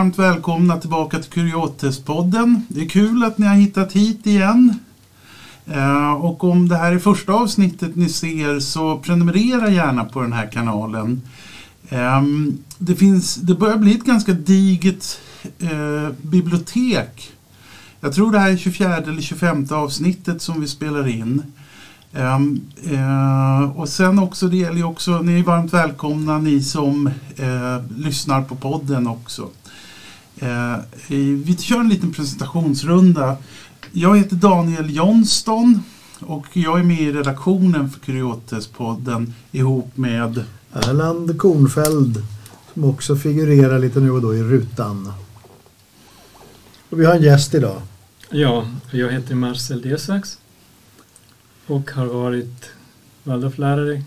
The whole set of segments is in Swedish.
Varmt välkomna tillbaka till Kuriotespodden. Det är kul att ni har hittat hit igen. Eh, och om det här är första avsnittet ni ser så prenumerera gärna på den här kanalen. Ehm, det, finns, det börjar bli ett ganska digert eh, bibliotek. Jag tror det här är 24 eller 25 avsnittet som vi spelar in. Um, uh, och sen också, det gäller ju också, ni är varmt välkomna ni som uh, lyssnar på podden också. Uh, vi kör en liten presentationsrunda. Jag heter Daniel Johnston och jag är med i redaktionen för Kuriotespodden ihop med Erland Kornfeld som också figurerar lite nu och då i rutan. Och vi har en gäst idag. Ja, jag heter Marcel Desax och har varit Waldorflärare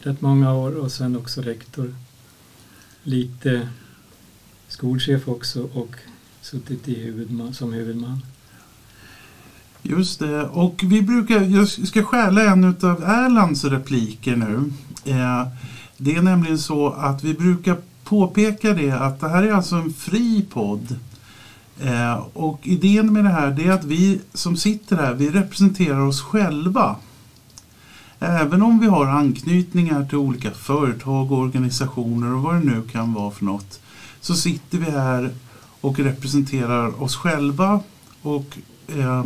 rätt många år och sen också rektor. Lite skolchef också och suttit i huvudman, som huvudman. Just det, och vi brukar, jag ska stjäla en av Erlands repliker nu. Eh, det är nämligen så att vi brukar påpeka det att det här är alltså en fri podd. Eh, och idén med det här det är att vi som sitter här, vi representerar oss själva. Även om vi har anknytningar till olika företag, och organisationer och vad det nu kan vara för något. Så sitter vi här och representerar oss själva och eh,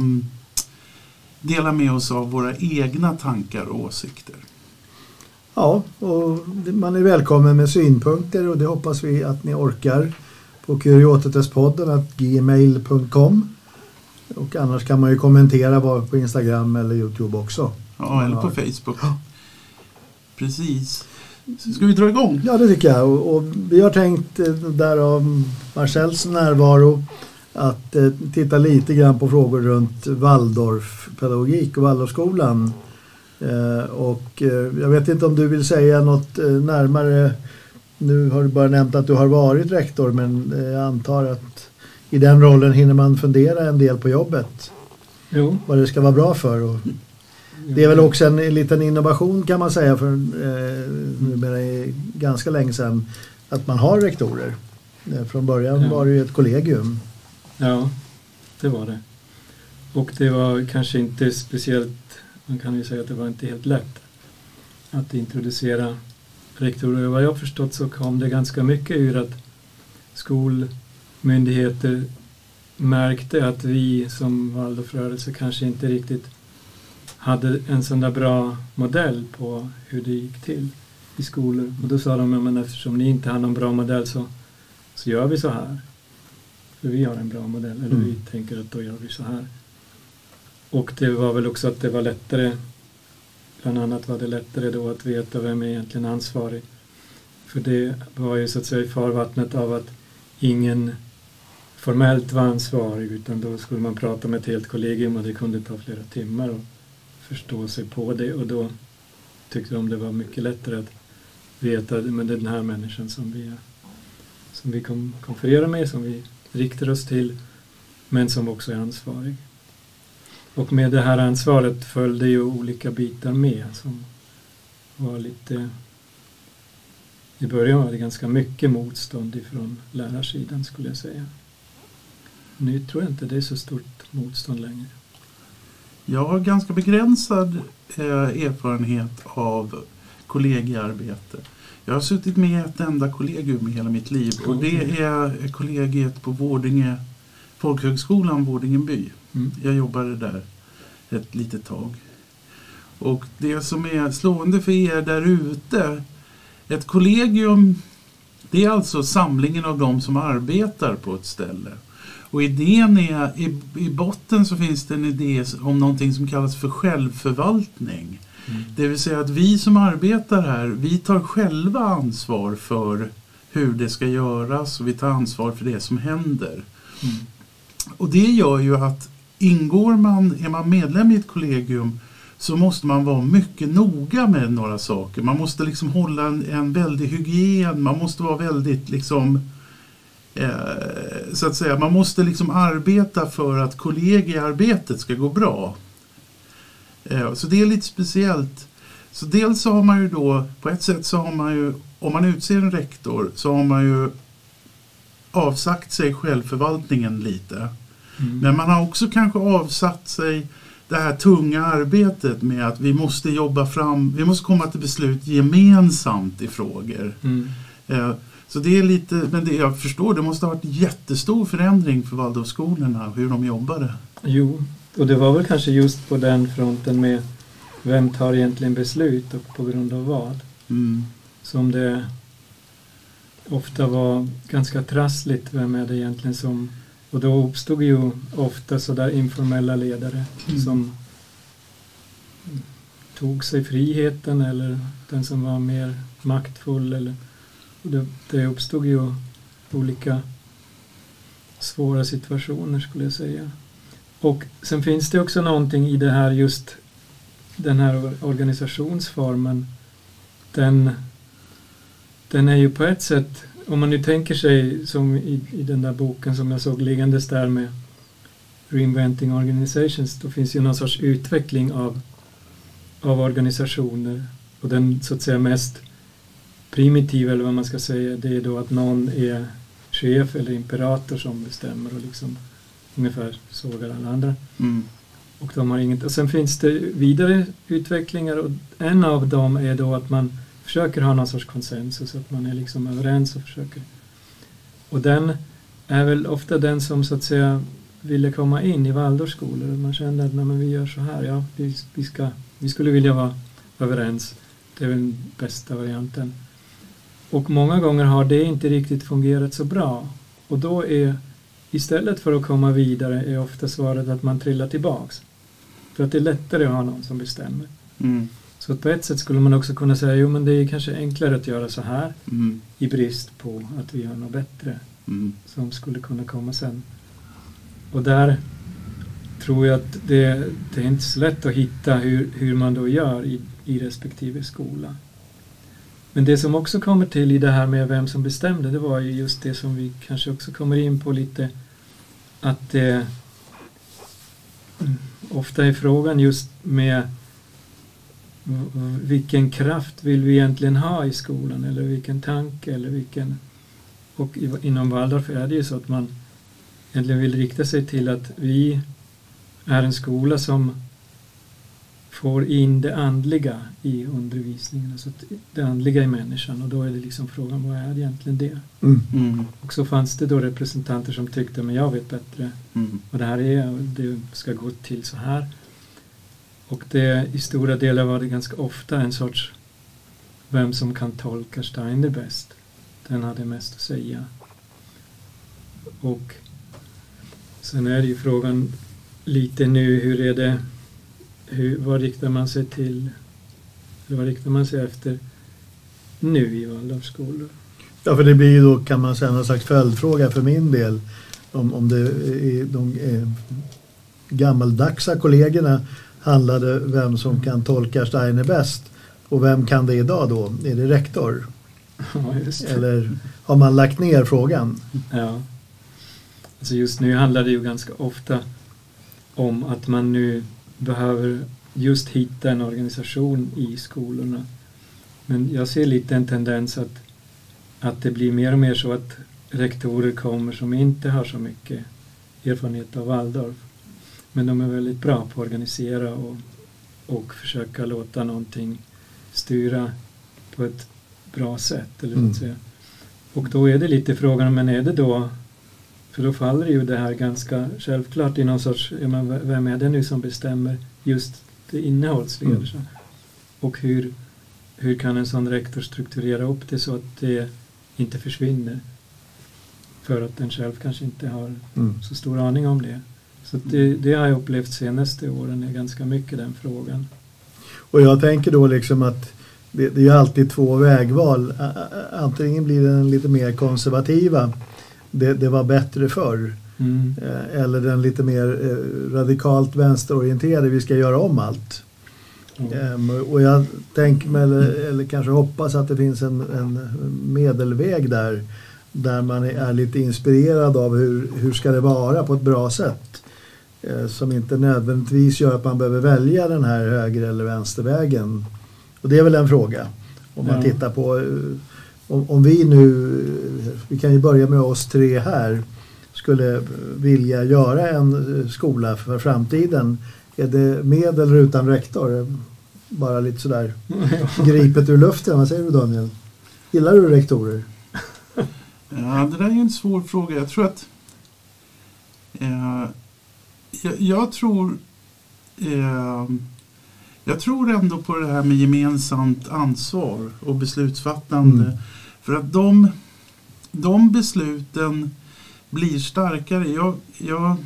delar med oss av våra egna tankar och åsikter. Ja, och man är välkommen med synpunkter och det hoppas vi att ni orkar på kuriotetespodden gmail.com och annars kan man ju kommentera på Instagram eller Youtube också. Ja, eller på Facebook. Ja. Precis. Ska vi dra igång? Ja, det tycker jag. Och, och vi har tänkt, eh, därav Marcells närvaro, att eh, titta lite grann på frågor runt Waldorfpedagogik och Waldorfskolan. Eh, och eh, jag vet inte om du vill säga något eh, närmare. Nu har du bara nämnt att du har varit rektor men eh, jag antar att i den rollen hinner man fundera en del på jobbet. Jo. Vad det ska vara bra för. Och det är väl också en, en liten innovation kan man säga för eh, numera ganska länge sedan att man har rektorer. Eh, från början ja. var det ju ett kollegium. Ja, det var det. Och det var kanske inte speciellt, man kan ju säga att det var inte helt lätt att introducera rektorer. Vad jag förstått så kom det ganska mycket ur att skolmyndigheter märkte att vi som Waldorfrörelse kanske inte riktigt hade en sån där bra modell på hur det gick till i skolor. Och då sa de, men eftersom ni inte har någon bra modell så, så gör vi så här. För vi har en bra modell, eller mm. vi tänker att då gör vi så här. Och det var väl också att det var lättare, bland annat var det lättare då att veta vem är egentligen ansvarig. För det var ju så att säga i farvattnet av att ingen formellt var ansvarig utan då skulle man prata med ett helt kollegium och det kunde ta flera timmar. Och förstå sig på det och då tyckte de det var mycket lättare att veta men det är den här människan som vi, som vi konfererar med, som vi riktar oss till men som också är ansvarig. Och med det här ansvaret följde ju olika bitar med som var lite i början var det ganska mycket motstånd ifrån lärarsidan skulle jag säga. Nu tror jag inte det är så stort motstånd längre. Jag har ganska begränsad eh, erfarenhet av kollegiearbete. Jag har suttit med i ett enda kollegium i hela mitt liv och det är kollegiet på Vårdinge, Folkhögskolan Vårdingeby. Mm. Jag jobbade där ett litet tag. Och det som är slående för er där ute, ett kollegium det är alltså samlingen av de som arbetar på ett ställe. Och idén är, i, i botten så finns det en idé om någonting som kallas för självförvaltning. Mm. Det vill säga att vi som arbetar här, vi tar själva ansvar för hur det ska göras och vi tar ansvar för det som händer. Mm. Och det gör ju att ingår man, är man medlem i ett kollegium så måste man vara mycket noga med några saker. Man måste liksom hålla en, en väldig hygien, man måste vara väldigt liksom så att säga, man måste liksom arbeta för att kollegiearbetet ska gå bra. Eh, så det är lite speciellt. Så dels så har man ju då, på ett sätt så har man ju, om man utser en rektor så har man ju avsagt sig självförvaltningen lite. Mm. Men man har också kanske avsatt sig det här tunga arbetet med att vi måste jobba fram, vi måste komma till beslut gemensamt i frågor. Mm. Så det är lite, men det, jag förstår, det måste ha varit jättestor förändring för Waldorfskolorna, hur de jobbade. Jo, och det var väl kanske just på den fronten med vem tar egentligen beslut och på grund av vad Mm. som det ofta var ganska trassligt. Vem är det egentligen som... Och då uppstod ju ofta sådär informella ledare Mm. som tog sig friheten eller den som var mer maktfull. Eller, det, det uppstod ju olika svåra situationer skulle jag säga. Och sen finns det också någonting i det här just den här organisationsformen. Den, den är ju på ett sätt, om man nu tänker sig som i, i den där boken som jag såg liggandes där med Reinventing Organizations, då finns ju någon sorts utveckling av, av organisationer. Och den så att säga mest primitiva, eller vad man ska säga, det är då att någon är chef eller imperator som bestämmer och liksom ungefär sågar alla andra. Mm. Och, de har inget. och sen finns det vidare utvecklingar och en av dem är då att man försöker ha någon sorts konsensus, att man är liksom överens och försöker. Och den är väl ofta den som så att säga ville komma in i Waldorfskolor. Man kände att nej, men vi gör så här, ja, vi, vi, ska, vi skulle vilja vara överens. Det är väl den bästa varianten. Och många gånger har det inte riktigt fungerat så bra. Och då är Istället för att komma vidare är ofta svaret att man trillar tillbaks. För att det är lättare att ha någon som bestämmer. Mm. Så på ett sätt skulle man också kunna säga jo men det är kanske enklare att göra så här Mm. i brist på att vi har något bättre Mm. som skulle kunna komma sen. Och där tror jag att det, det är inte så lätt att hitta hur, hur man då gör i, i respektive skola. Men det som också kommer till i det här med vem som bestämde, det var ju just det som vi kanske också kommer in på lite, att det ofta är frågan just med vilken kraft vill vi egentligen ha i skolan? Eller vilken tanke? Eller vilken och inom Waldorf är det ju så att man egentligen vill rikta sig till att vi är en skola som får in det andliga i undervisningen, alltså det andliga i människan och då är det liksom frågan vad är egentligen det? Mm. Mm. Och så fanns det då representanter som tyckte men jag vet bättre Mm. vad det här är och det ska gå till så här. Och det, i stora delar var det ganska ofta en sorts vem som kan tolka Steiner bäst. Den hade mest att säga. Och sen är det ju frågan lite nu, hur är det, hur, vad riktar man sig till, vad riktar man sig efter nu i Waldorfskolor? Ja, för det blir ju då kan man säga någon slags följdfråga för min del. Om, om det är de eh, gammaldagsa kollegorna handlade vem som kan tolka Steiner bäst. Och vem kan det idag då? Är det rektor? Ja, det. Eller har man lagt ner frågan? Ja. Alltså just nu handlar det ju ganska ofta om att man nu behöver just hitta en organisation i skolorna. Men jag ser lite en tendens att, att det blir mer och mer så att rektorer kommer som inte har så mycket erfarenhet av Waldorf. Men de är väldigt bra på att organisera och, och försöka låta någonting styra på ett bra sätt. Eller Mm. säga. Och då är det lite frågan, men är det då för då faller ju det här ganska självklart i någon sorts, ja, men vem är det nu som bestämmer just det innehållsliga? Mm. Och hur, hur kan en sån rektor strukturera upp det så att det inte försvinner? För att den själv kanske inte har Mm. så stor aning om det. Så det, det har jag upplevt senaste åren är ganska mycket den frågan. Och jag tänker då liksom att det, det är ju alltid två vägval. Antingen blir den lite mer konservativa, det, det var bättre förr. Mm. Eh, Eller den lite mer eh, radikalt vänsterorienterade, vi ska göra om allt. Ja. Ehm, Och jag tänker mig, eller, eller kanske hoppas att det finns en, en medelväg där. Där man är lite inspirerad av hur, hur ska det vara på ett bra sätt. Eh, Som inte nödvändigtvis gör att man behöver välja den här höger eller vänstervägen. Och det är väl en fråga. Om man Ja. tittar på om, om vi nu, vi kan ju börja med oss tre här, skulle vilja göra en eh, skola för framtiden. Är det med eller utan rektor? Bara lite sådär gripet ur luften. Vad säger du Daniel? Gillar du rektorer? Ja, det där är en svår fråga. Jag tror att... Eh, jag, jag, tror... Eh, jag tror ändå på det här med gemensamt ansvar och beslutsfattande. Mm. För att de, de besluten blir starkare. Jag, jag,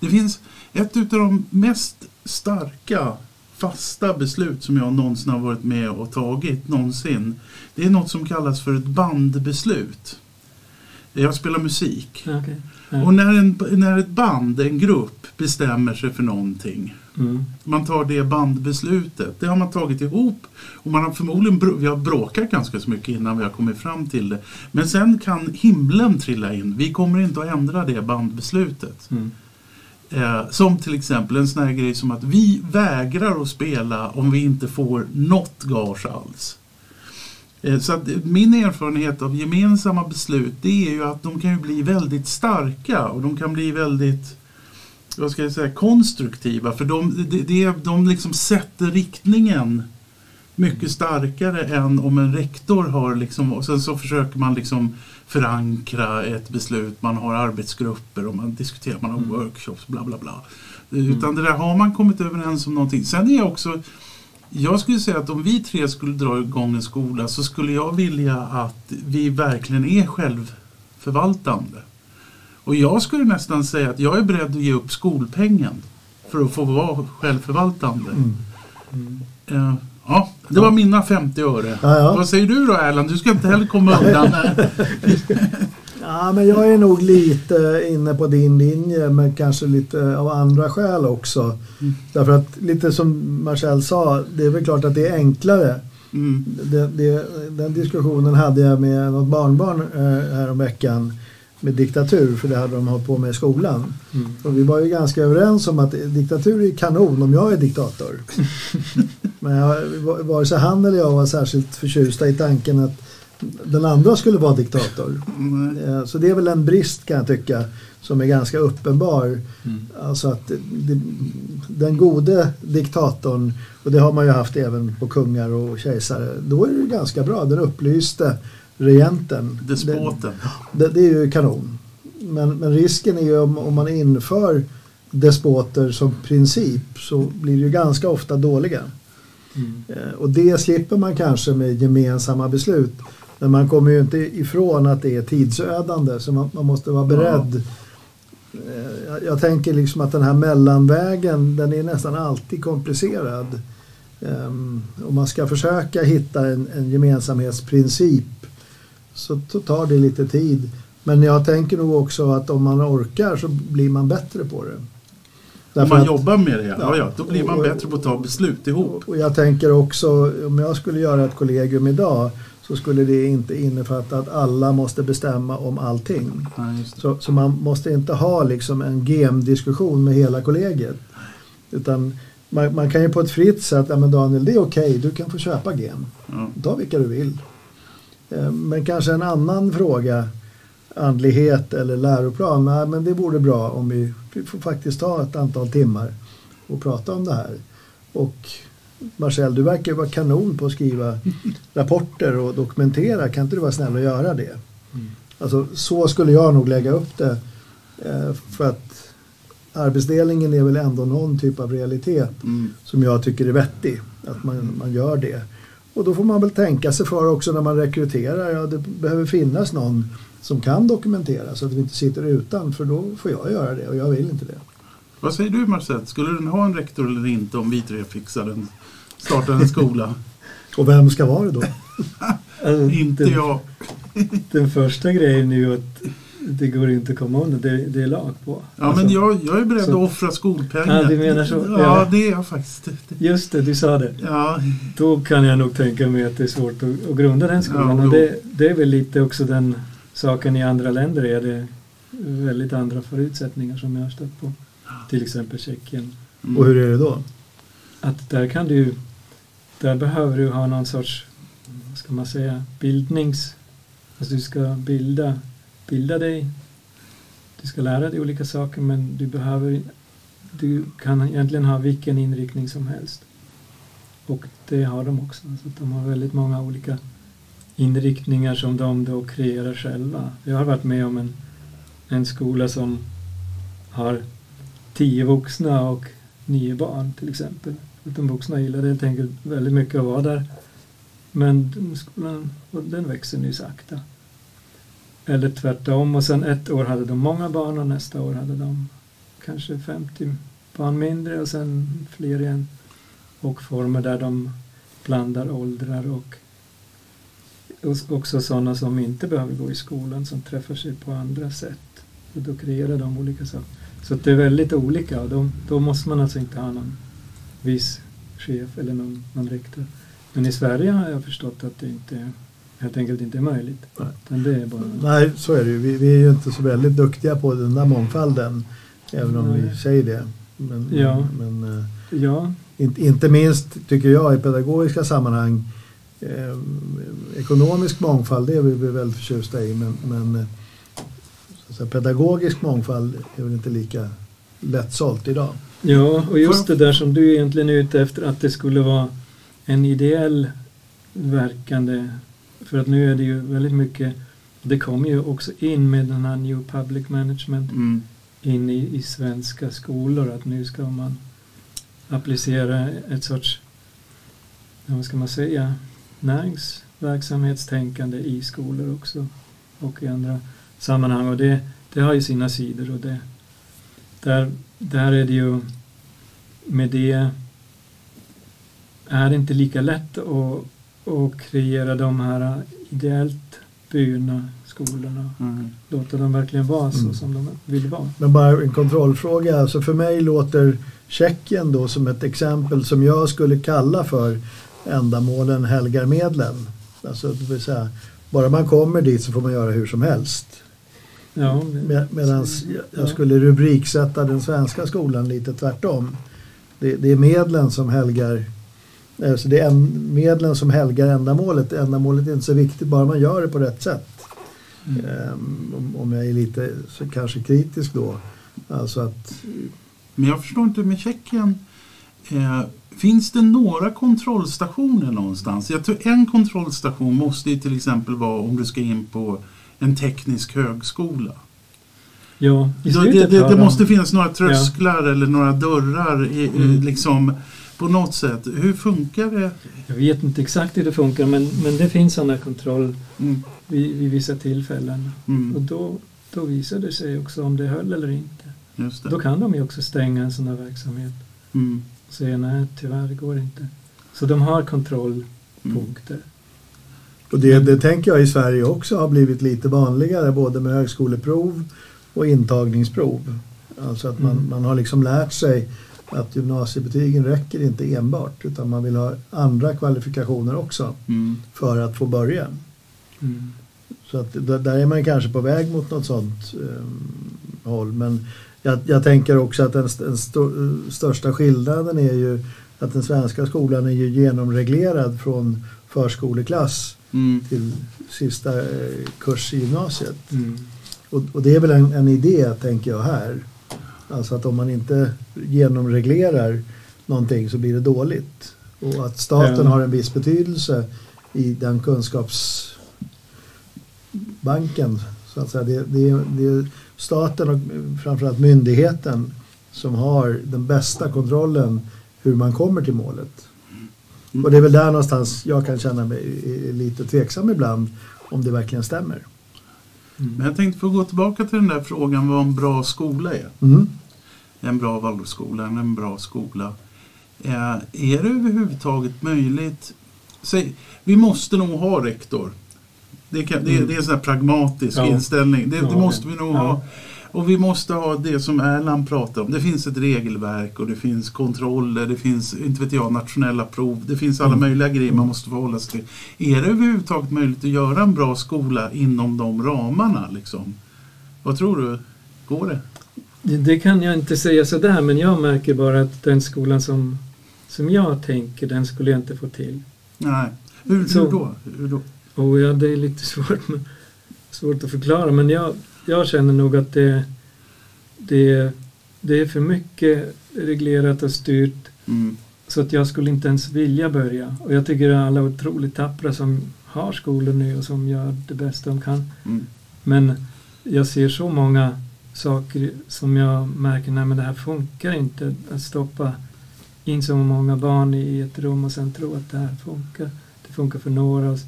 det finns ett av de mest starka fasta beslut som jag någonsin har varit med och tagit någonsin. Det är något som kallas för ett bandbeslut. Jag spelar musik. Okay. Ja. Och när, en, när ett band, en grupp, bestämmer sig för någonting. Mm. Man tar det bandbeslutet. Det har man tagit ihop. Och man har förmodligen vi har bråkat ganska så mycket innan vi har kommit fram till det. Men sen kan himlen trilla in. Vi kommer inte att ändra det bandbeslutet. Mm. Eh, som till exempel en sån här grej som att vi vägrar att spela om vi inte får något gage alls. Eh, så att min erfarenhet av gemensamma beslut det är ju att de kan ju bli väldigt starka och de kan bli väldigt vad ska jag säga, konstruktiva för de, de, de, de liksom sätter riktningen mycket starkare än om en rektor har liksom, och sen så försöker man liksom förankra ett beslut, man har arbetsgrupper och man diskuterar, man har mm. workshops, bla bla bla. Mm. Utan det där har man kommit överens om någonting. Sen är jag också jag skulle säga att om vi tre skulle dra igång en skola så skulle jag vilja att vi verkligen är självförvaltande. Och jag skulle nästan säga att jag är beredd att ge upp skolpengen för att få vara självförvaltande. Mm. Mm. Uh, ja, det var mina 50 öre. Ja, ja. Vad säger du då Erland? Du ska inte heller komma undan. Ja, men jag är nog lite inne på din linje men kanske lite av andra skäl också. Mm. Därför att lite som Marcel sa, det är väl klart att det är enklare. Mm. Det, det, den diskussionen hade jag med något barnbarn eh, häromveckan med diktatur, för det hade de hållit på med i skolan. Mm. Och vi var ju ganska överens om att diktatur är kanon om jag är diktator. Men jag, vare sig han eller jag var särskilt förtjusta i tanken att den andra skulle vara diktator. Mm. Så det är väl en brist kan jag tycka som är ganska uppenbar. Mm. Alltså att det, den gode diktatorn, och det har man ju haft även på kungar och kejsare, då är det ganska bra. Den upplyste regenten. Despoten. Det, det, är ju kanon. Men, men risken är ju om, om man inför despoter som princip så blir det ju ganska ofta dåliga. Mm. Eh, och det slipper man kanske med gemensamma beslut. Men man kommer ju inte ifrån att det är tidsödande så man, man måste vara beredd. Ja. Eh, jag, jag, tänker liksom att den här mellanvägen den är nästan alltid komplicerad. Um, om man ska försöka hitta en, en gemensamhetsprincip så, så tar det lite tid. Men jag tänker nog också att om man orkar så blir man bättre på det. Därför om man att, jobbar med det, ja, ja, då blir man och, bättre på att ta beslut ihop. Och jag tänker också, om jag skulle göra ett kollegium idag så skulle det inte innefatta att alla måste bestämma om allting. Ja, så, så, man måste inte ha liksom en GEM-diskussion med hela kollegiet. Utan man, man, kan ju på ett fritt sätt, ja men Daniel det är okej, okay, du kan få köpa GEM. Ta vilka du vill. Eh, men kanske en annan fråga, andlighet eller läroplan, nej men det vore bra om vi, vi får faktiskt ta ett antal timmar och prata om det här. Och Marcel, du verkar vara kanon på att skriva rapporter och dokumentera. Kan inte du vara snäll och göra det? Mm. Alltså, så skulle jag nog lägga upp det. Eh, för att arbetsdelningen är väl ändå någon typ av realitet mm. som jag tycker är vettig. Att man, man gör det. Och då får man väl tänka sig för också när man rekryterar. Ja, det behöver finnas någon som kan dokumentera så att vi inte sitter utan. För då får jag göra det och jag vill inte det. Vad säger du Marcel? Skulle den ha en rektor eller inte om vi tre fixar den? Startar en skola? och vem ska vara det då? inte jag. den första grejen är ju att det går inte att komma undan. Det, det är lag på. Ja, alltså, men jag, jag är beredd så, att offra skolpengen. Ja, du menar så? Ja, ja, det är jag faktiskt. Just det, du sa det. Ja. Då kan jag nog tänka mig att det är svårt att, att grunda den skolan. Ja, och det, det är väl lite också den saken i andra länder är det väldigt andra förutsättningar som jag har stött på. Till exempel Tjeckien. Mm. Och hur är det då? Att där kan du, där behöver du ha någon sorts, vad ska man säga, bildnings Alltså du ska bilda, bilda dig, du ska lära dig olika saker men du behöver, du kan egentligen ha vilken inriktning som helst. Och det har de också. Så de har väldigt många olika inriktningar som de då kreerar själva. Jag har varit med om en, en skola som har tio vuxna och nio barn till exempel. De vuxna gillade helt enkelt väldigt mycket att vara där. Men skolan den växer nu sakta. Eller tvärtom. Och sen ett år hade de många barn och nästa år hade de kanske 50 barn mindre och sen fler igen. Och former där de blandar åldrar och också sådana som inte behöver gå i skolan som träffar sig på andra sätt. Och då kreerar de olika saker. Så det är väldigt olika och då, då måste man alltså inte ha någon viss chef eller någon, någon rektor. Men i Sverige har jag förstått att det inte helt enkelt inte är möjligt. Nej, det är bara... Nej så är det ju. Vi, vi, är ju inte så väldigt duktiga på den där mångfalden. Även om Nej. vi säger det. Men, ja. men, eh, ja. Inte, inte minst tycker jag i pedagogiska sammanhang eh, ekonomisk mångfald det är vi väldigt förtjusta i men, men eh, så pedagogisk mångfald är väl inte lika lättsålt idag. Ja, och just det där som du egentligen är ute efter att det skulle vara en ideell verkande för att nu är det ju väldigt mycket det kommer ju också in med den här New Public Management mm. in i, i svenska skolor att nu ska man applicera ett sorts, vad ska man säga, näringsverksamhetstänkande i skolor också och i andra sammanhang och det, det har ju sina sidor och det där, där är det ju med det är det inte lika lätt att, att kreera de här ideellt burna skolorna. Mm. Låta dem verkligen vara så mm. som de vill vara. Men bara en kontrollfråga. Alltså för mig låter Tjeckien då som ett exempel som jag skulle kalla för ändamålen helgar medlen. Alltså det vill säga, bara man kommer dit så får man göra hur som helst. Ja, Med, Medan jag skulle rubriksätta den svenska skolan lite tvärtom. Det, det är medlen som helgar alltså det är medlen som helgar ändamålet. Ändamålet är inte så viktigt bara man gör det på rätt sätt. Mm. Um, om jag är lite så kanske kritisk då. Alltså att, Men jag förstår inte med Tjeckien. Eh, finns det några kontrollstationer någonstans? Jag tror en kontrollstation måste ju till exempel vara om du ska in på en teknisk högskola. Ja, det, det, det måste finnas några trösklar ja. eller några dörrar i, mm. liksom, på något sätt. Hur funkar det? Jag vet inte exakt hur det funkar men, men det finns sådana kontroll mm. vid, vid vissa tillfällen. Mm. Och då, då visar det sig också om det höll eller inte. Då kan de ju också stänga en sån här verksamhet. Mm. Och säga nej, tyvärr det går inte. Så de har kontrollpunkter. Mm. Och det, det tänker jag i Sverige också har blivit lite vanligare både med högskoleprov och intagningsprov. Alltså att man, mm. man har liksom lärt sig att gymnasiebetygen räcker inte enbart utan man vill ha andra kvalifikationer också mm. för att få börja. Mm. Så att där är man kanske på väg mot något sånt eh, håll. Men jag, jag, tänker också att den, den st största skillnaden är ju att den svenska skolan är ju genomreglerad från förskoleklass mm. till sista eh, kurs i gymnasiet. Mm. Och, och, det är väl en, en, idé, tänker jag, här. Alltså att om man inte genomreglerar någonting så blir det dåligt. Och att staten mm. har en viss betydelse i den kunskapsbanken. Så att säga. Det, det, det är staten och framförallt myndigheten som har den bästa kontrollen hur man kommer till målet. Och det är väl där någonstans jag kan känna mig lite tveksam ibland om det verkligen stämmer. Men jag tänkte få gå tillbaka till den där frågan vad en bra skola är. Mm. En bra Waldorfskola, en bra skola. Eh, är det överhuvudtaget möjligt? Säg, vi måste nog ha rektor. Det, kan, det, mm. det är en sån pragmatisk ja. inställning. Det, ja, det måste vi nog ja. ha. Och vi måste ha det som Erland pratar om. Det finns ett regelverk och det finns kontroller, det finns inte vet jag, nationella prov. Det finns alla mm. möjliga grejer man måste förhålla sig till. Är det överhuvudtaget möjligt att göra en bra skola inom de ramarna? Liksom? Vad tror du? Går det? Det kan jag inte säga sådär men jag märker bara att den skolan som, som jag tänker den skulle jag inte få till. Nej, hur, hur då? Hur då? Oh ja, det är lite svårt. Men, svårt att förklara men jag, jag känner nog att det, det, det är för mycket reglerat och styrt Mm. så att jag skulle inte ens vilja börja. Och jag tycker alla är otroligt tappra som har skolor nu och som gör det bästa de kan. Mm. Men jag ser så många saker som jag märker, nej men det här funkar inte. Att stoppa in så många barn i ett rum och sen tro att det här funkar. Det funkar för några. Och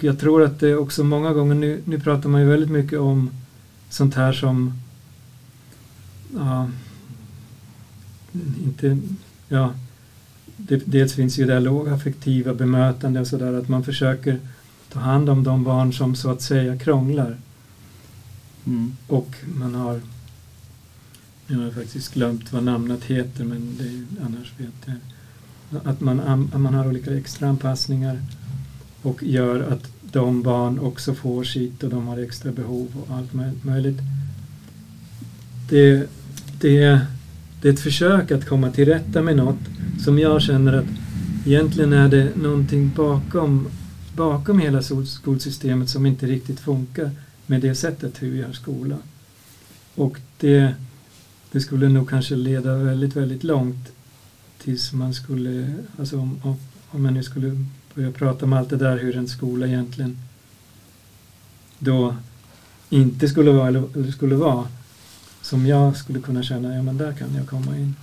jag tror att det också många gånger, nu, nu pratar man ju väldigt mycket om sånt här som ja, inte, ja, det, dels finns ju det lågaffektiva bemötande och sådär att man försöker ta hand om de barn som så att säga krånglar. Mm. Och man har, jag har faktiskt glömt vad namnet heter men det är, annars vet jag. Att man, att man har olika extra anpassningar och gör att de barn också får sitt och de har extra behov och allt möjligt. Det, det, det är ett försök att komma till rätta med något som jag känner att egentligen är det någonting bakom, bakom hela skolsystemet som inte riktigt funkar med det sättet hur vi gör skola. Och det, det skulle nog kanske leda väldigt, väldigt långt tills man skulle, alltså om, om, om man nu skulle börja prata om allt det där hur en skola egentligen då inte skulle vara, eller skulle vara, som jag skulle kunna känna, ja men där kan jag komma in.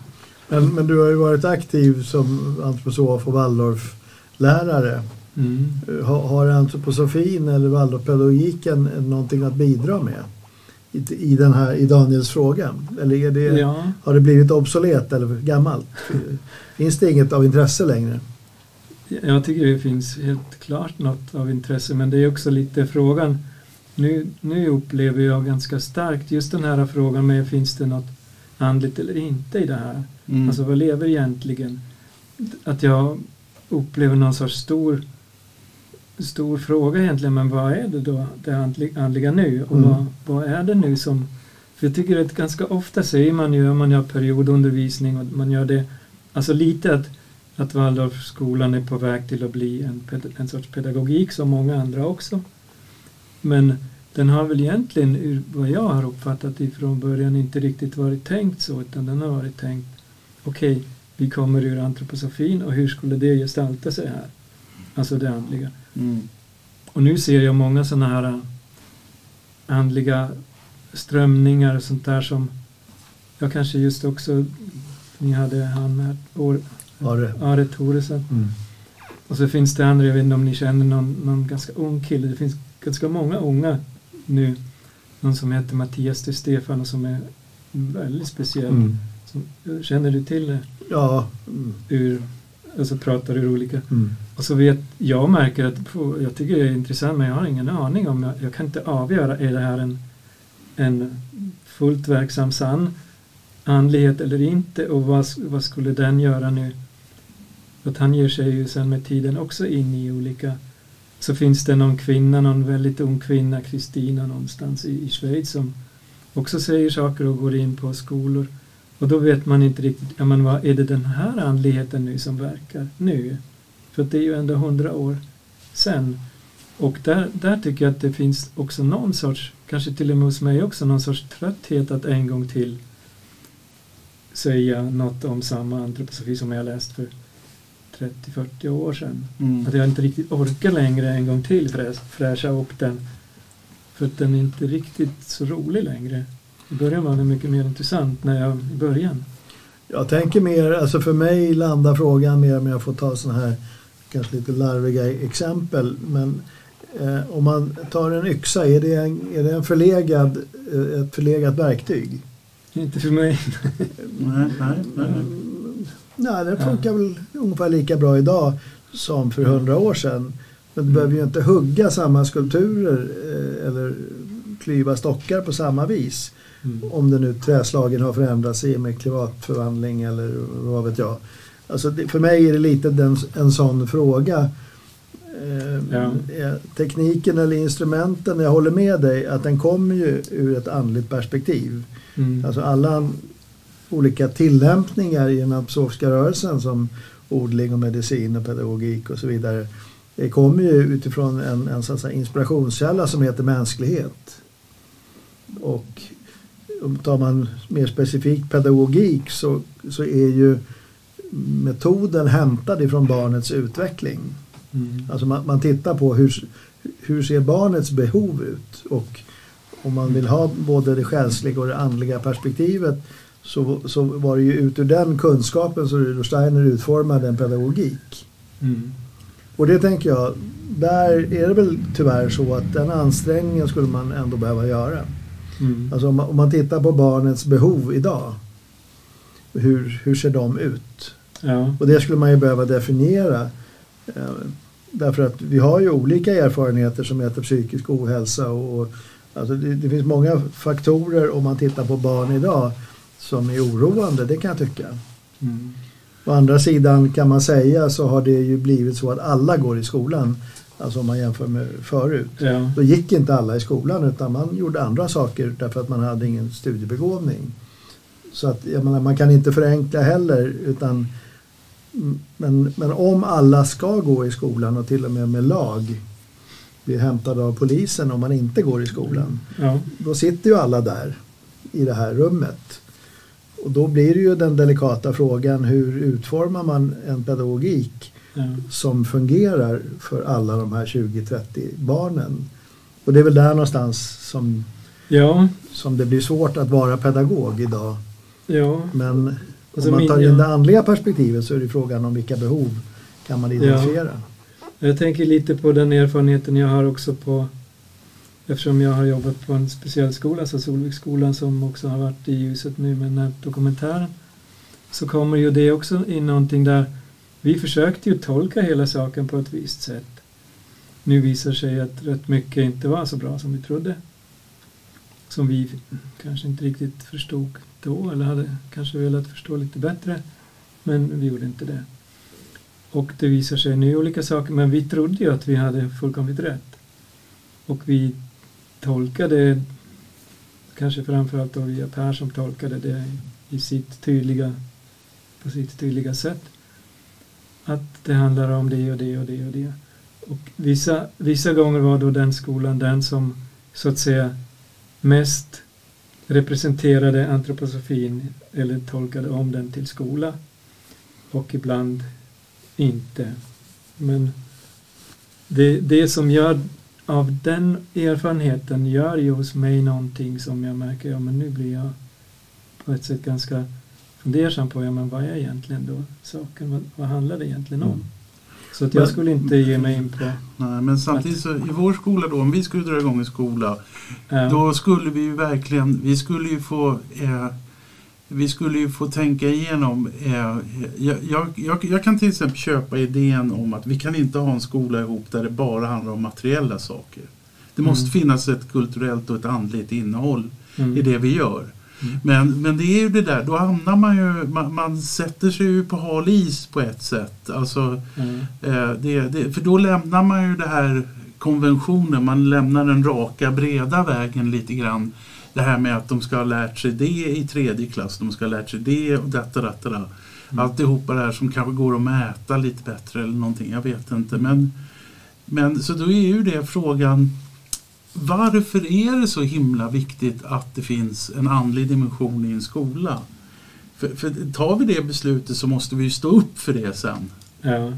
Men, men du har ju varit aktiv som antroposof och Waldorflärare. Mm. Har, har antroposofin eller Waldorfpedagogiken någonting att bidra med i, i, den här, i Daniels fråga? Eller är det, Ja. har det blivit obsolet eller gammalt? Finns det inget av intresse längre? Jag tycker det finns helt klart något av intresse men det är också lite frågan nu, nu upplever jag ganska starkt just den här frågan med finns det något andligt eller inte i det här? Mm. Alltså vad lever egentligen? Att jag upplever någon sorts stor stor fråga egentligen, men vad är det då, det andliga nu? Och Mm. vad, vad är det nu som... För jag tycker att ganska ofta säger man ju, om man gör periodundervisning och man gör det, alltså lite att, att Waldorfskolan är på väg till att bli en, en sorts pedagogik som många andra också. Men den har väl egentligen, ur vad jag har uppfattat ifrån början, inte riktigt varit tänkt så, utan den har varit tänkt, okej, vi kommer ur antroposofin och hur skulle det gestalta sig här? Alltså det andliga. Mm. Och nu ser jag många sådana här äh, andliga strömningar och sånt där som jag kanske just också, ni hade han här, Are. Are Thoresen. Mm. Och så finns det andra, jag vet inte om ni känner någon, någon ganska ung kille, det finns ganska många unga nu. Någon som heter Mattias de Stefano som är väldigt speciell. Mm. Som, känner du till det? Ja. Mm. Ur, alltså pratar ur olika Mm. Och så vet jag märker att på, jag tycker det är intressant men jag har ingen aning om, jag, jag kan inte avgöra, är det här en, en fullt verksam sann andlighet eller inte och vad, vad skulle den göra nu? Att han ger sig ju sen med tiden också in i olika så finns det någon kvinna, någon väldigt ung kvinna, Kristina någonstans i, i Schweiz som också säger saker och går in på skolor. Och då vet man inte riktigt, ja men vad är det den här andligheten nu som verkar nu? För det är ju ändå hundra år sen. Och där, där tycker jag att det finns också någon sorts, kanske till och med hos mig också, någon sorts trötthet att en gång till säga något om samma antroposofi som jag läst för 30-40 år sedan. Mm. Att jag inte riktigt orkar längre en gång till fräs, fräscha upp den. För att den är inte riktigt så rolig längre. I början var den mycket mer intressant när jag, i början. Jag tänker mer, alltså för mig landar frågan mer om jag får ta sådana här kanske lite larviga exempel. Men eh, om man tar en yxa, är det, en, är det en förlegad, eh, ett förlegat verktyg? Inte för mig. Nej, nej, nej. Nej, den funkar väl ungefär lika bra idag som för hundra år sedan. Men du Mm. behöver ju inte hugga samma skulpturer eh, eller klyva stockar på samma vis. Mm. Om det nu träslagen har förändrats i och med klimatförvandling eller vad vet jag. Alltså det, för mig är det lite den, en sån fråga. Eh, Ja. Tekniken eller instrumenten, jag håller med dig att den kommer ju ur ett andligt perspektiv. Mm. Alltså alla olika tillämpningar i den absorpska rörelsen som odling och medicin och pedagogik och så vidare. Det kommer ju utifrån en, en så säga, inspirationskälla som heter mänsklighet. Och tar man mer specifikt pedagogik så, så är ju metoden hämtad ifrån barnets utveckling. Mm. Alltså man, man, tittar på hur, hur ser barnets behov ut och om man vill ha både det själsliga och det andliga perspektivet så, så var det ju ut ur den kunskapen som Rudolf Steiner utformade en pedagogik. Mm. Och det tänker jag, där är det väl tyvärr så att den ansträngningen skulle man ändå behöva göra. Mm. Alltså om man, om man, tittar på barnets behov idag. Hur, hur ser de ut? Ja. Och det skulle man ju behöva definiera. Eh, därför att vi har ju olika erfarenheter som heter psykisk ohälsa. Och, och alltså det, det, finns många faktorer om man tittar på barn idag som är oroande, det kan jag tycka. Mm. Å andra sidan kan man säga så har det ju blivit så att alla går i skolan. Alltså om man jämför med förut. Ja. Då gick inte alla i skolan utan man gjorde andra saker därför att man hade ingen studiebegåvning. Så att jag menar, man kan inte förenkla heller utan men, men om alla ska gå i skolan och till och med med lag blir hämtade av polisen om man inte går i skolan. Ja. Då sitter ju alla där i det här rummet. Och då blir det ju den delikata frågan hur utformar man en pedagogik ja. som fungerar för alla de här 20-30 barnen. Och det är väl där någonstans som, ja. som det blir svårt att vara pedagog idag. Ja. Men om man tar in det andliga perspektivet så är det frågan om vilka behov kan man identifiera. Ja. Jag tänker lite på den erfarenheten jag har också på eftersom jag har jobbat på en speciell skola, alltså Solviksskolan som också har varit i ljuset nu med den här dokumentären. Så kommer ju det också in någonting där vi försökte ju tolka hela saken på ett visst sätt. Nu visar sig att rätt mycket inte var så bra som vi trodde. Som vi kanske inte riktigt förstod då eller hade kanske velat förstå lite bättre. Men vi gjorde inte det. Och det visar sig nu olika saker, men vi trodde ju att vi hade fullkomligt rätt. Och vi tolkade, kanske framförallt då via Per som tolkade det i sitt tydliga, på sitt tydliga sätt. Att det handlar om det och det och det och det. Och vissa, vissa gånger var då den skolan den som så att säga mest representerade antroposofin eller tolkade om den till skola och ibland inte. Men det, det som gör av den erfarenheten gör ju hos mig någonting som jag märker, ja men nu blir jag på ett sätt ganska fundersam på, ja men vad är egentligen då saken, vad, vad handlar det egentligen om? Mm. Så att jag skulle inte ge mig in på... Nej, men samtidigt så i vår skola då, om vi skulle dra igång en skola, ja. då skulle vi ju verkligen, vi skulle ju få eh, vi skulle ju få tänka igenom. Eh, jag, jag, jag, kan till exempel köpa idén om att vi kan inte ha en skola ihop där det bara handlar om materiella saker. Det måste mm. finnas ett kulturellt och ett andligt innehåll mm. i det vi gör. Mm. Men, men det är ju det där, då hamnar man ju, man, man sätter sig ju på hal is på ett sätt. Alltså, mm. eh, det, det, för då lämnar man ju det här konventionen, man lämnar den raka breda vägen lite grann det här med att de ska ha lärt sig det i tredje klass, de ska ha lärt sig det och detta, detta, detta. Mm. Alltihopa det här som kanske går att mäta lite bättre eller någonting, jag vet inte. Men, men så då är ju det frågan, varför är det så himla viktigt att det finns en andlig dimension i en skola? För, för tar vi det beslutet så måste vi ju stå upp för det sen. Ja.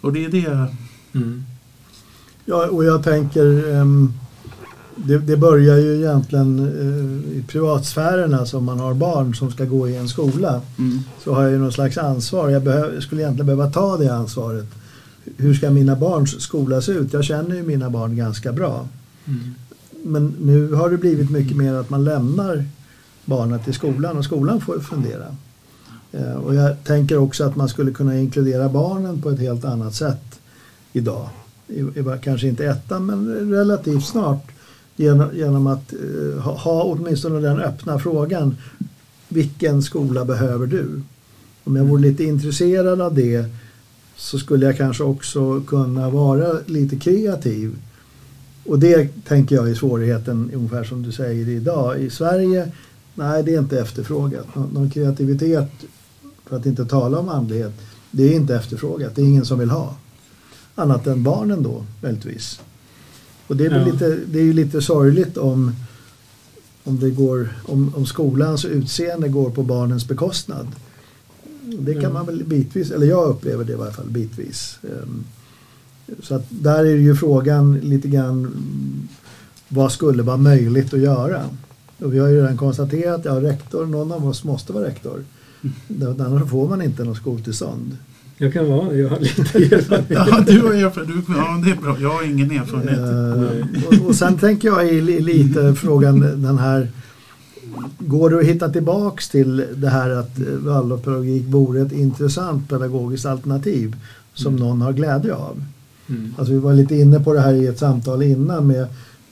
Och det är det. Mm. Ja, och jag tänker um det, det, börjar ju egentligen eh, i privatsfärerna som man har barn som ska gå i en skola. Mm. Så har jag ju någon slags ansvar. Jag, behöv, skulle egentligen behöva ta det ansvaret. Hur ska mina barns skola se ut? Jag känner ju mina barn ganska bra. Mm. Men nu har det blivit mycket mer att man lämnar barnen till skolan och skolan får fundera. Eh, och jag tänker också att man skulle kunna inkludera barnen på ett helt annat sätt idag. I, i, kanske inte ettan men relativt snart genom, genom att eh, ha, ha åtminstone den öppna frågan vilken skola behöver du? Om jag vore lite intresserad av det så skulle jag kanske också kunna vara lite kreativ. Och det tänker jag är svårigheten, ungefär som du säger idag. I Sverige, nej det är inte efterfrågat. Någon kreativitet, för att inte tala om andlighet, det är inte efterfrågat. Det är ingen som vill ha. annat än barnen då, möjligtvis. Och det är, Ja. lite, det är ju lite sorgligt om, om, det går, om, om skolans utseende går på barnens bekostnad. Det kan Ja. man väl bitvis, eller jag upplever det i varje fall bitvis. Ehm, Så att där är ju frågan lite grann vad skulle vara möjligt att göra? Och vi har ju redan konstaterat, ja rektor, någon av oss måste vara rektor. Mm. Annars får man inte något skoltillstånd. Jag kan vara, jag har lite erfarenhet. Ja, du har erfarenhet. Du, ja, det är bra. Jag har ingen erfarenhet. Eh, och, och sen tänker jag i li- lite frågan den här Går det att hitta tillbaks till det här att eh, Waldorfpedagogik vore ett intressant pedagogiskt alternativ som Mm. någon har glädje av? Mm. Alltså vi var lite inne på det här i ett samtal innan med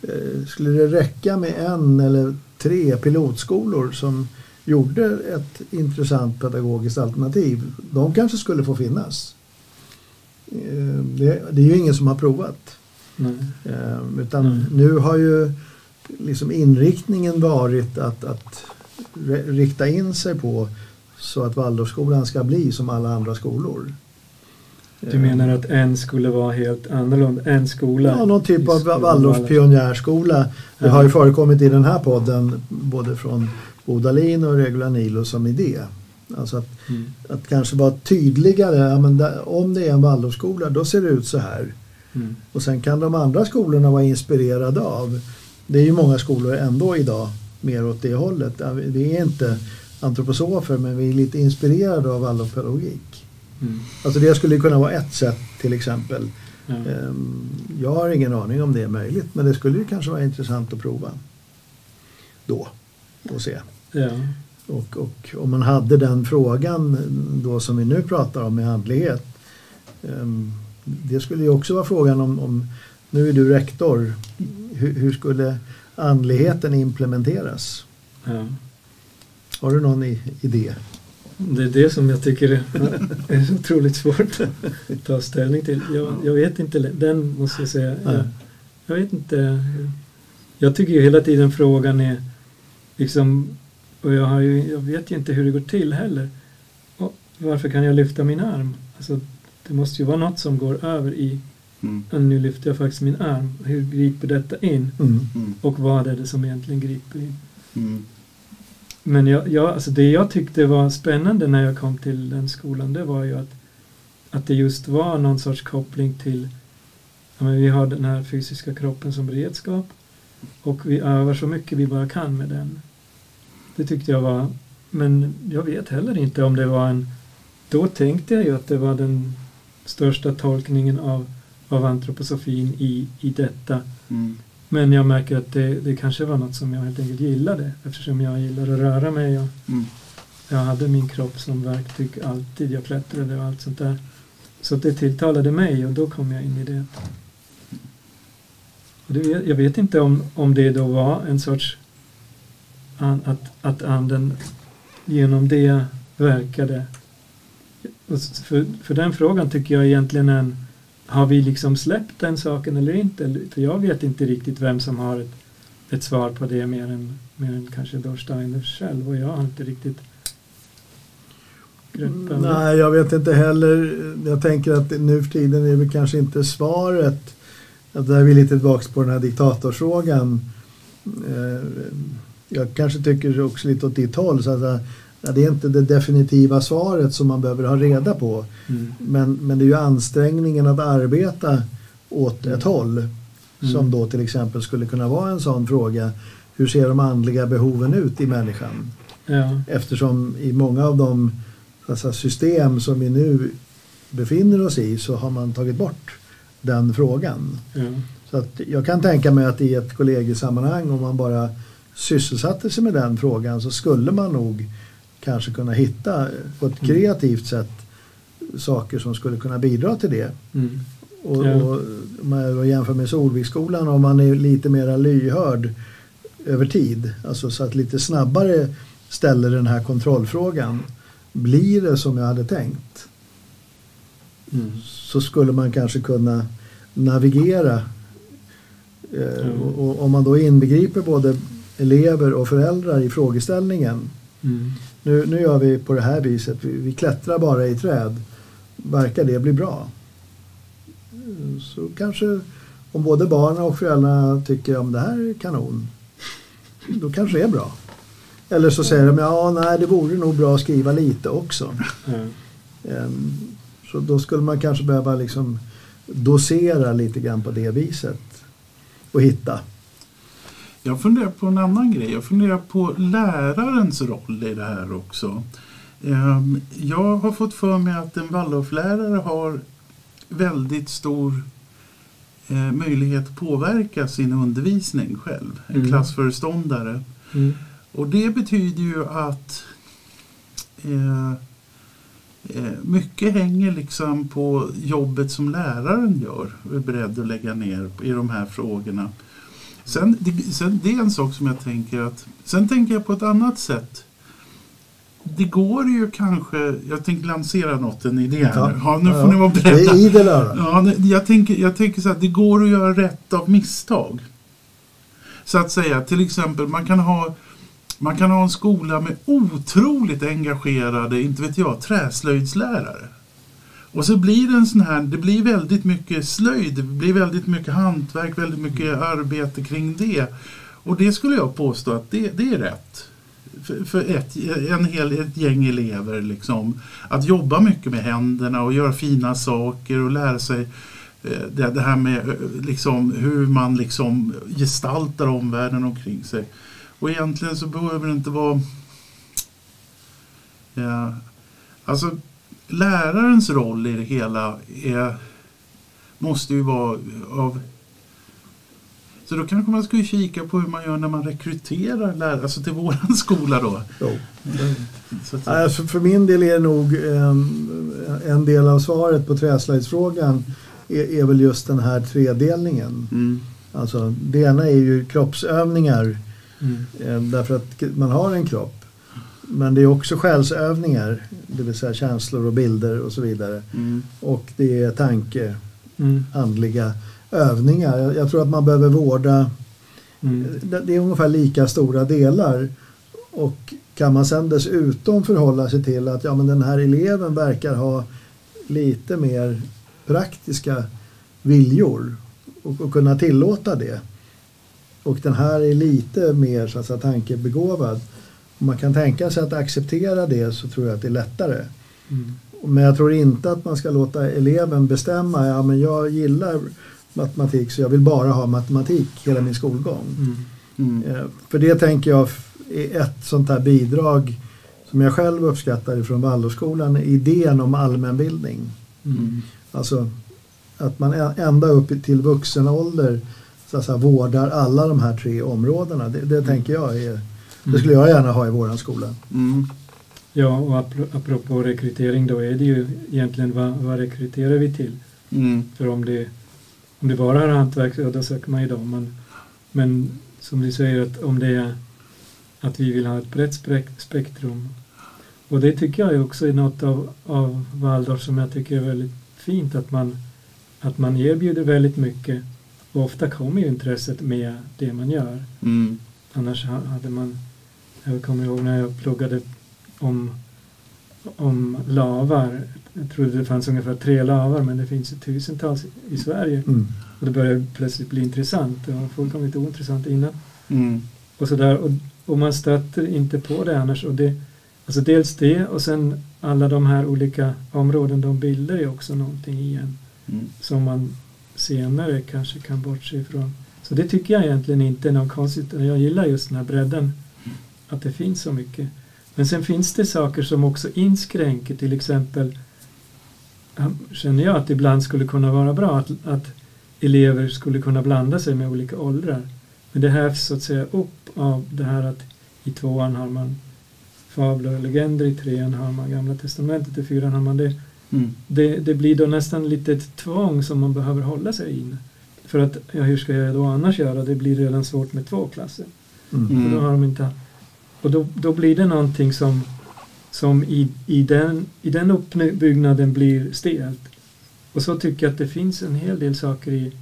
eh, Skulle det räcka med en eller tre pilotskolor som gjorde ett intressant pedagogiskt alternativ? De kanske skulle få finnas. Eh, Det, det är ju ingen som har provat. Eh, Utan Mm. nu har ju liksom inriktningen varit att, att rikta in sig på så att Waldorfskolan ska bli som alla andra skolor. Du menar att en skulle vara helt annorlunda? En skola? Ja, någon typ av skolan, Waldorf pionjärskola. Det har ju förekommit i den här podden både från Bodalin och Regula Nilo som idé. Alltså att, Mm. att kanske vara tydligare. Ja, men där, om det är en Waldorfskola då ser det ut så här. Mm. Och sen kan de andra skolorna vara inspirerade av. Det är ju många skolor ändå idag mer åt det hållet. Vi- är inte antroposofer men vi är lite inspirerade av Waldorfpedagogik. Mm. Alltså det skulle kunna vara ett sätt till exempel. Ehm, Jag har ingen aning om det är möjligt men det skulle ju kanske vara intressant att prova. Då och se. Ja. Och, och om man hade den frågan då som vi nu pratar om med andlighet. ehm, Det skulle ju också vara frågan om, om nu är du rektor, hur, hur skulle andligheten implementeras? ja. Har du någon idé? Det är det som jag tycker är, så otroligt svårt att ta ställning till. Jag, jag vet inte, den måste jag säga. Jag, jag vet inte. Jag tycker ju hela tiden frågan är liksom, och jag, har ju, jag vet ju inte hur det går till heller. Och varför kan jag lyfta min arm? Alltså, det måste ju vara något som går över i, Mm. "Ja, nu lyfter jag faktiskt min arm. Hur griper detta in? Mm. Mm. Och vad är det som egentligen griper in? Mm. Men jag, jag, alltså det jag tyckte var spännande när jag kom till den skolan det var ju att, att det just var någon sorts koppling till ja, men vi har den här fysiska kroppen som redskap och vi övar så mycket vi bara kan med den. Det tyckte jag var, men jag vet heller inte om det var en, då tänkte jag ju att det var den största tolkningen av, av antroposofin i, i detta. Mm. Men jag märker att det, det kanske var något som jag helt enkelt gillade eftersom jag gillar att röra mig och Mm. jag hade min kropp som verktyg alltid. Jag klättrade och allt sånt där. Så det tilltalade mig och då kom jag in i det. Och det jag vet inte om, om det då var en sorts att, att anden genom det verkade. För, för den frågan tycker jag egentligen är en har vi liksom släppt den saken eller inte? För jag vet inte riktigt vem som har ett, ett svar på det mer än, mer än kanske Dorsteiner Steiner själv och jag har inte riktigt grepp. Nej, jag vet inte heller. Jag tänker att nu för tiden är det kanske inte svaret. Att där är vi lite tillbaka på den här diktatorsfrågan. Eh, jag kanske tycker också lite åt ditt håll. Så att, eh, det är inte det definitiva svaret som man behöver ha reda på. Mm. Men, men det är ju ansträngningen att arbeta åt ett håll. Som Mm. då till exempel skulle kunna vara en sån fråga. Hur ser de andliga behoven ut i människan? Ja, Eftersom i många av de så att säga, system som vi nu befinner oss i så har man tagit bort den frågan. ja, Så att jag kan tänka mig att i ett kollegiesammanhang om man bara sysselsatte sig med den frågan så skulle man nog kanske kunna hitta på ett Mm. kreativt sätt saker som skulle kunna bidra till det. mm. Och, och om man jämför med Solviksskolan om man är lite mer lyhörd över tid, alltså så att lite snabbare ställer den här kontrollfrågan. Blir det som jag hade tänkt? Mm. Så skulle man kanske kunna navigera. Eh, och, och om man då inbegriper både elever och föräldrar i frågeställningen. Mm. Nu, nu gör vi på det här viset, vi, vi klättrar bara i träd. Verkar det bli bra? så kanske om både barnen och föräldrarna tycker att det här är kanon, då kanske det är bra. Eller så säger de ja, nej det vore nog bra att skriva lite också. Ja. Ehm, Så då skulle man kanske behöva liksom dosera lite grann på det viset och hitta. Jag funderar på en annan grej. Jag funderar på lärarens roll i det här också. Ehm, Jag har fått för mig att en Waldorflärare har väldigt stor eh, möjlighet att påverka sin undervisning själv. En Mm. klassföreståndare. Mm. Och det betyder ju att eh, eh, mycket hänger liksom på jobbet som läraren gör och är beredd att lägga ner i de här frågorna. Sen, det, sen, det är en sak som jag tänker att... Sen tänker jag på ett annat sätt. Det går ju kanske... Jag tänker lansera något, en idé här. Ja. nu. Ja, nu Ja, får ni vara Det beredda. är idel. Ja, det- jag, tänker, jag tänker så att det går att göra rätt av misstag. Så att säga, till exempel man kan ha man kan ha en skola med otroligt engagerade, inte vet jag, träslöjdslärare. Och så blir det en sån här, det blir väldigt mycket slöjd, det blir väldigt mycket hantverk, väldigt mycket arbete kring det. Och det skulle jag påstå att det, det är rätt. För, för ett, en hel, ett gäng elever liksom. Att jobba mycket med händerna och göra fina saker och lära sig eh, det, det här med eh, liksom, hur man liksom gestaltar omvärlden omkring sig. Och egentligen så behöver det inte vara... Ja, alltså lärarens roll i det hela är, måste ju vara av... Så då kanske man skulle kika på hur man gör när man rekryterar lärare, alltså till våran skola då. Nej, Alltså för min del är det nog ehm, en del av svaret på träslöjdsfrågan är, är väl just den här tredelningen. mm, Alltså, det ena är ju kroppsövningar Mm. eh, därför att man har en kropp. Men det är också själsövningar, det vill säga känslor och bilder och så vidare. mm, Och det är tanke, Mm. andliga övningar. Jag, jag tror att man behöver vårda, Mm. det det är ungefär lika stora delar. Och kan man sen dessutom förhålla sig till att ja, men den här eleven verkar ha lite mer praktiska viljor och, och kunna tillåta det. Och den här är lite mer så att säga, tankebegåvad. Om man kan tänka sig att acceptera det så tror jag att det är lättare. Mm. Men jag tror inte att man ska låta eleven bestämma, ja men jag gillar matematik så jag vill bara ha matematik hela min skolgång. Mm. mm, Eh, För det tänker jag är ett sånt här bidrag som jag själv uppskattar från Waldorfskolan, idén om allmänbildning. Mm. Alltså att man ända upp till vuxen ålder så att säga, vårdar alla de här tre områdena. Det, det tänker jag är, det skulle jag gärna ha i våran skola. mm, Ja, och apro- apropå rekrytering då är det ju egentligen vad, vad rekryterar vi till? mm, För om det, om det bara är hantverk, så då söker man ju dem. Men, men som du säger, att om det är att vi vill ha ett brett spek- spektrum. Och det tycker jag också är något av, av Waldorf som jag tycker är väldigt fint. Att man, att man erbjuder väldigt mycket. Och ofta kommer ju intresset med det man gör. mm, Annars ha- hade man, jag kommer ihåg när jag pluggade om, om lavar. Jag trodde det fanns ungefär tre lavar men det finns ju tusentals i Sverige. Mm. Och det började plötsligt bli intressant. Det var fullkomligt ointressant innan. mm, Och, sådär. Och, och man stöter inte på det annars. Och det, alltså dels det och sen alla de här olika områden de bilder är också någonting igen mm. som man senare kanske kan bortse ifrån. Så det tycker jag egentligen inte är något konstigt. Jag gillar just den här bredden, att det finns så mycket. Men sen finns det saker som också inskränker, till exempel känner jag att det ibland skulle kunna vara bra att, att elever skulle kunna blanda sig med olika åldrar. Men det hävs så att säga upp av det här att i tvåan har man fabler och legender, i trean har man Gamla Testamentet, i fyran har man det Mm. det, det blir då nästan lite ett tvång som man behöver hålla sig in. För att, ja, hur ska jag då annars göra? Det blir redan svårt med två klasser. Mm. För då har de inte, och då, då blir det någonting som, som i, i, den, i den uppbyggnaden blir stelt. Och så tycker jag att det finns en hel del saker i,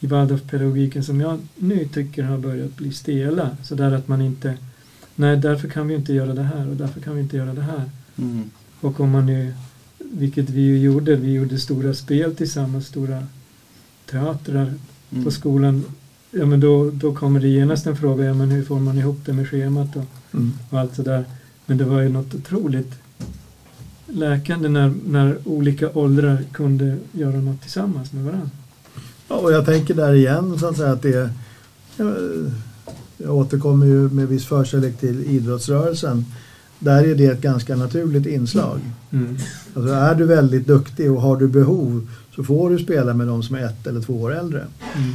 i Waldorfpedagogiken som jag nu tycker har börjat bli stela. Så där att man inte, nej därför kan vi inte göra det här och därför kan vi inte göra det här. Mm. Och om man nu, vilket vi ju gjorde, vi gjorde stora spel tillsammans, stora teatrar Mm. på skolan, ja men då, då kommer det genast en fråga, ja men hur får man ihop det med schemat och, Mm. och allt sådär. Men det var ju något otroligt läkande när, när olika åldrar kunde göra något tillsammans med varandra. Ja, och jag tänker där igen så att säga att det jag återkommer ju med viss förkärlek till idrottsrörelsen. Där är det ett ganska naturligt inslag. Mm. Alltså är du väldigt duktig och har du behov så får du spela med de som är ett eller två år äldre. Mm.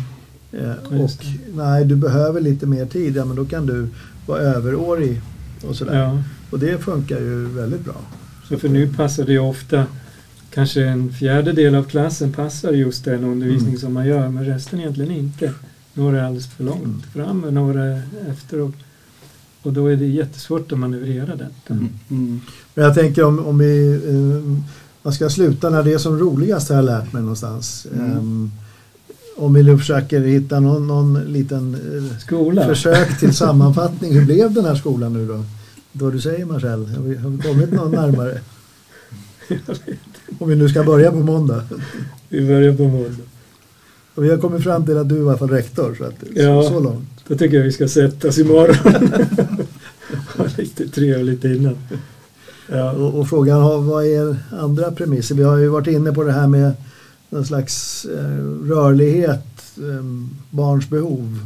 Eh, och nej, du behöver lite mer tid, ja men då kan du vara överårig och sådär. Ja, Och det funkar ju väldigt bra. så för nu passar det ju ofta, kanske en fjärdedel av klassen passar just den undervisning Mm. som man gör, men resten egentligen inte. Några är alldeles för långt Mm. fram och några är efter. Och, och då är det jättesvårt att manövrera detta. Mm. Mm. Men jag tänker om, om vi eh, man ska sluta när det är som roligast har jag lärt mig någonstans. Mm. Ehm, om vi nu försöker hitta någon, någon liten eh, Skola? försök till sammanfattning. Hur blev den här skolan nu då? Vad du säger Marcel, har vi, har vi kommit någon närmare? Om vi nu ska börja på måndag. Vi börjar på måndag. Och vi har kommit fram till att du är i alla fall rektor. Så, att, Ja. så, så långt. Då tycker jag vi ska sättas imorgon. Lite trevligt innan. Ja. Och, och frågan har, vad är andra premisser? Vi har ju varit inne på det här med någon slags eh, rörlighet, eh, barns behov.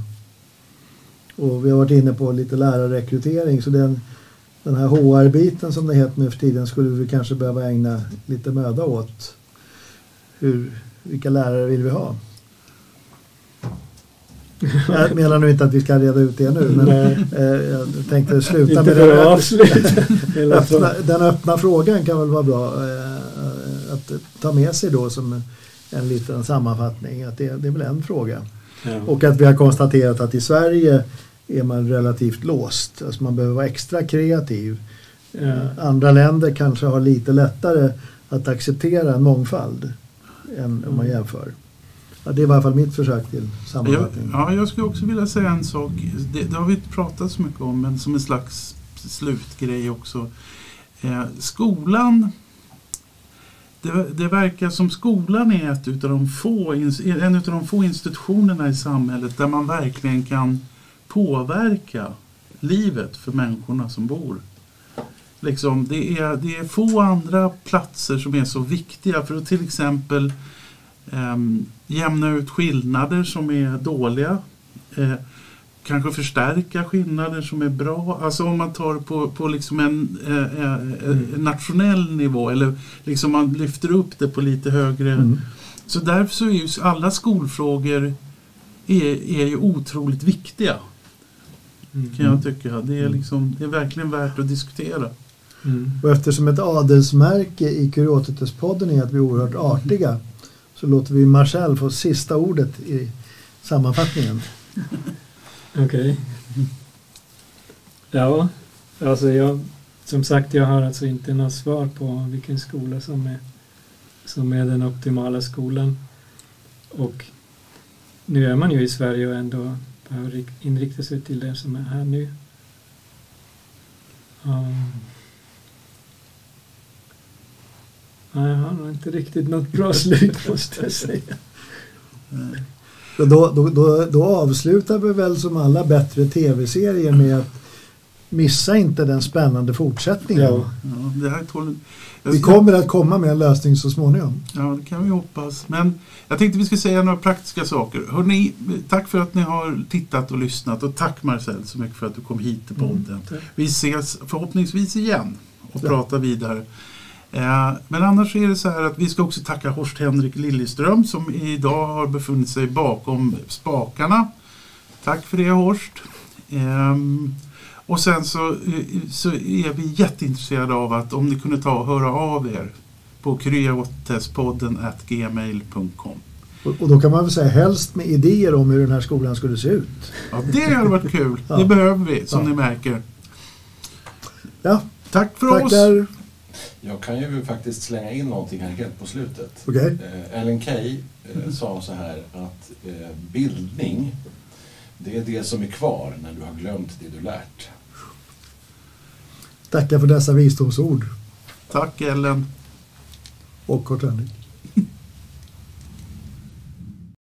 Och vi har varit inne på lite lärarrekrytering. Så den, den här HR-biten som det heter nu för tiden skulle vi kanske behöva ägna lite möda åt. Hur, vilka lärare vill vi ha? Jag menar nu inte att vi ska reda ut det nu, men Nej. eh, jag tänkte sluta med det. Öppna, den öppna frågan kan väl vara bra eh, att ta med sig då som en liten sammanfattning. Att det, det är väl en fråga. Ja. Och att vi har konstaterat att i Sverige är man relativt låst. Alltså man behöver vara extra kreativ. Ja. Andra länder kanske har lite lättare att acceptera en mångfald än om man Mm. jämför. Ja, det är i alla fall mitt försök till Jag, sammanfattning. ja, jag skulle också vilja säga en sak. Det, det har vi inte pratat så mycket om, men som en slags slutgrej också. Eh, skolan, det, det verkar som skolan är ett utav de få, en av de få institutionerna i samhället där man verkligen kan påverka livet för människorna som bor. Liksom, det, är, det är få andra platser som är så viktiga för att till exempel eh, jämna ut skillnader som är dåliga. Eh, kanske förstärka skillnader som är bra. Alltså om man tar på, på liksom en eh, eh, Mm. nationell nivå eller liksom man lyfter upp det på lite högre. Mm. Så därför så är ju alla skolfrågor är, är ju otroligt viktiga Mm. kan jag tycka. Det är, liksom, det är verkligen värt att diskutera. Mm. Och eftersom ett adelsmärke i Kuriotetes-podden är att vi är oerhört artiga så låter vi Marcel få sista ordet i sammanfattningen. Okej. Ja, alltså jag, som sagt jag har alltså inte något svar på vilken skola som är, som är den optimala skolan. Och nu är man ju i Sverige och ändå behöver rik- inrikta sig till det som är här nu. Um, nej, jag har nog inte riktigt något bra slut måste jag säga. Då, då, då, då avslutar vi väl som alla bättre tv-serier med att missa inte den spännande fortsättningen. Ja. Ja, det här tål, Vi kommer att komma med en lösning så småningom. Ja, det kan vi hoppas. Men jag tänkte vi skulle säga några praktiska saker. Hörrni, tack för att ni har tittat och lyssnat och tack Marcel så mycket för att du kom hit till podden. Mm. Vi ses förhoppningsvis igen och Ja. pratar vidare. Eh, Men annars är det så här att vi ska också tacka Horst Henrik Liljeström som idag har befunnit sig bakom spakarna. Tack för det Horst. Ehm, Och sen så, eh, så är vi jätteintresserade av att om ni kunde ta och höra av er på kryaotespodden gmail.com. Och, då kan man väl säga helst med idéer om hur den här skolan skulle se ut. Ja, det hade varit kul. Ja. Det behöver vi som Ja. ni märker. Ja, Tack för oss. Jag kan ju faktiskt slänga in någonting här helt på slutet. Okej. Eh, Ellen Key eh, sa så här att eh, bildning, det är det som är kvar när du har glömt det du lärt. Tackar för dessa visdomsord. Tack Ellen. Och Kurt Henrik.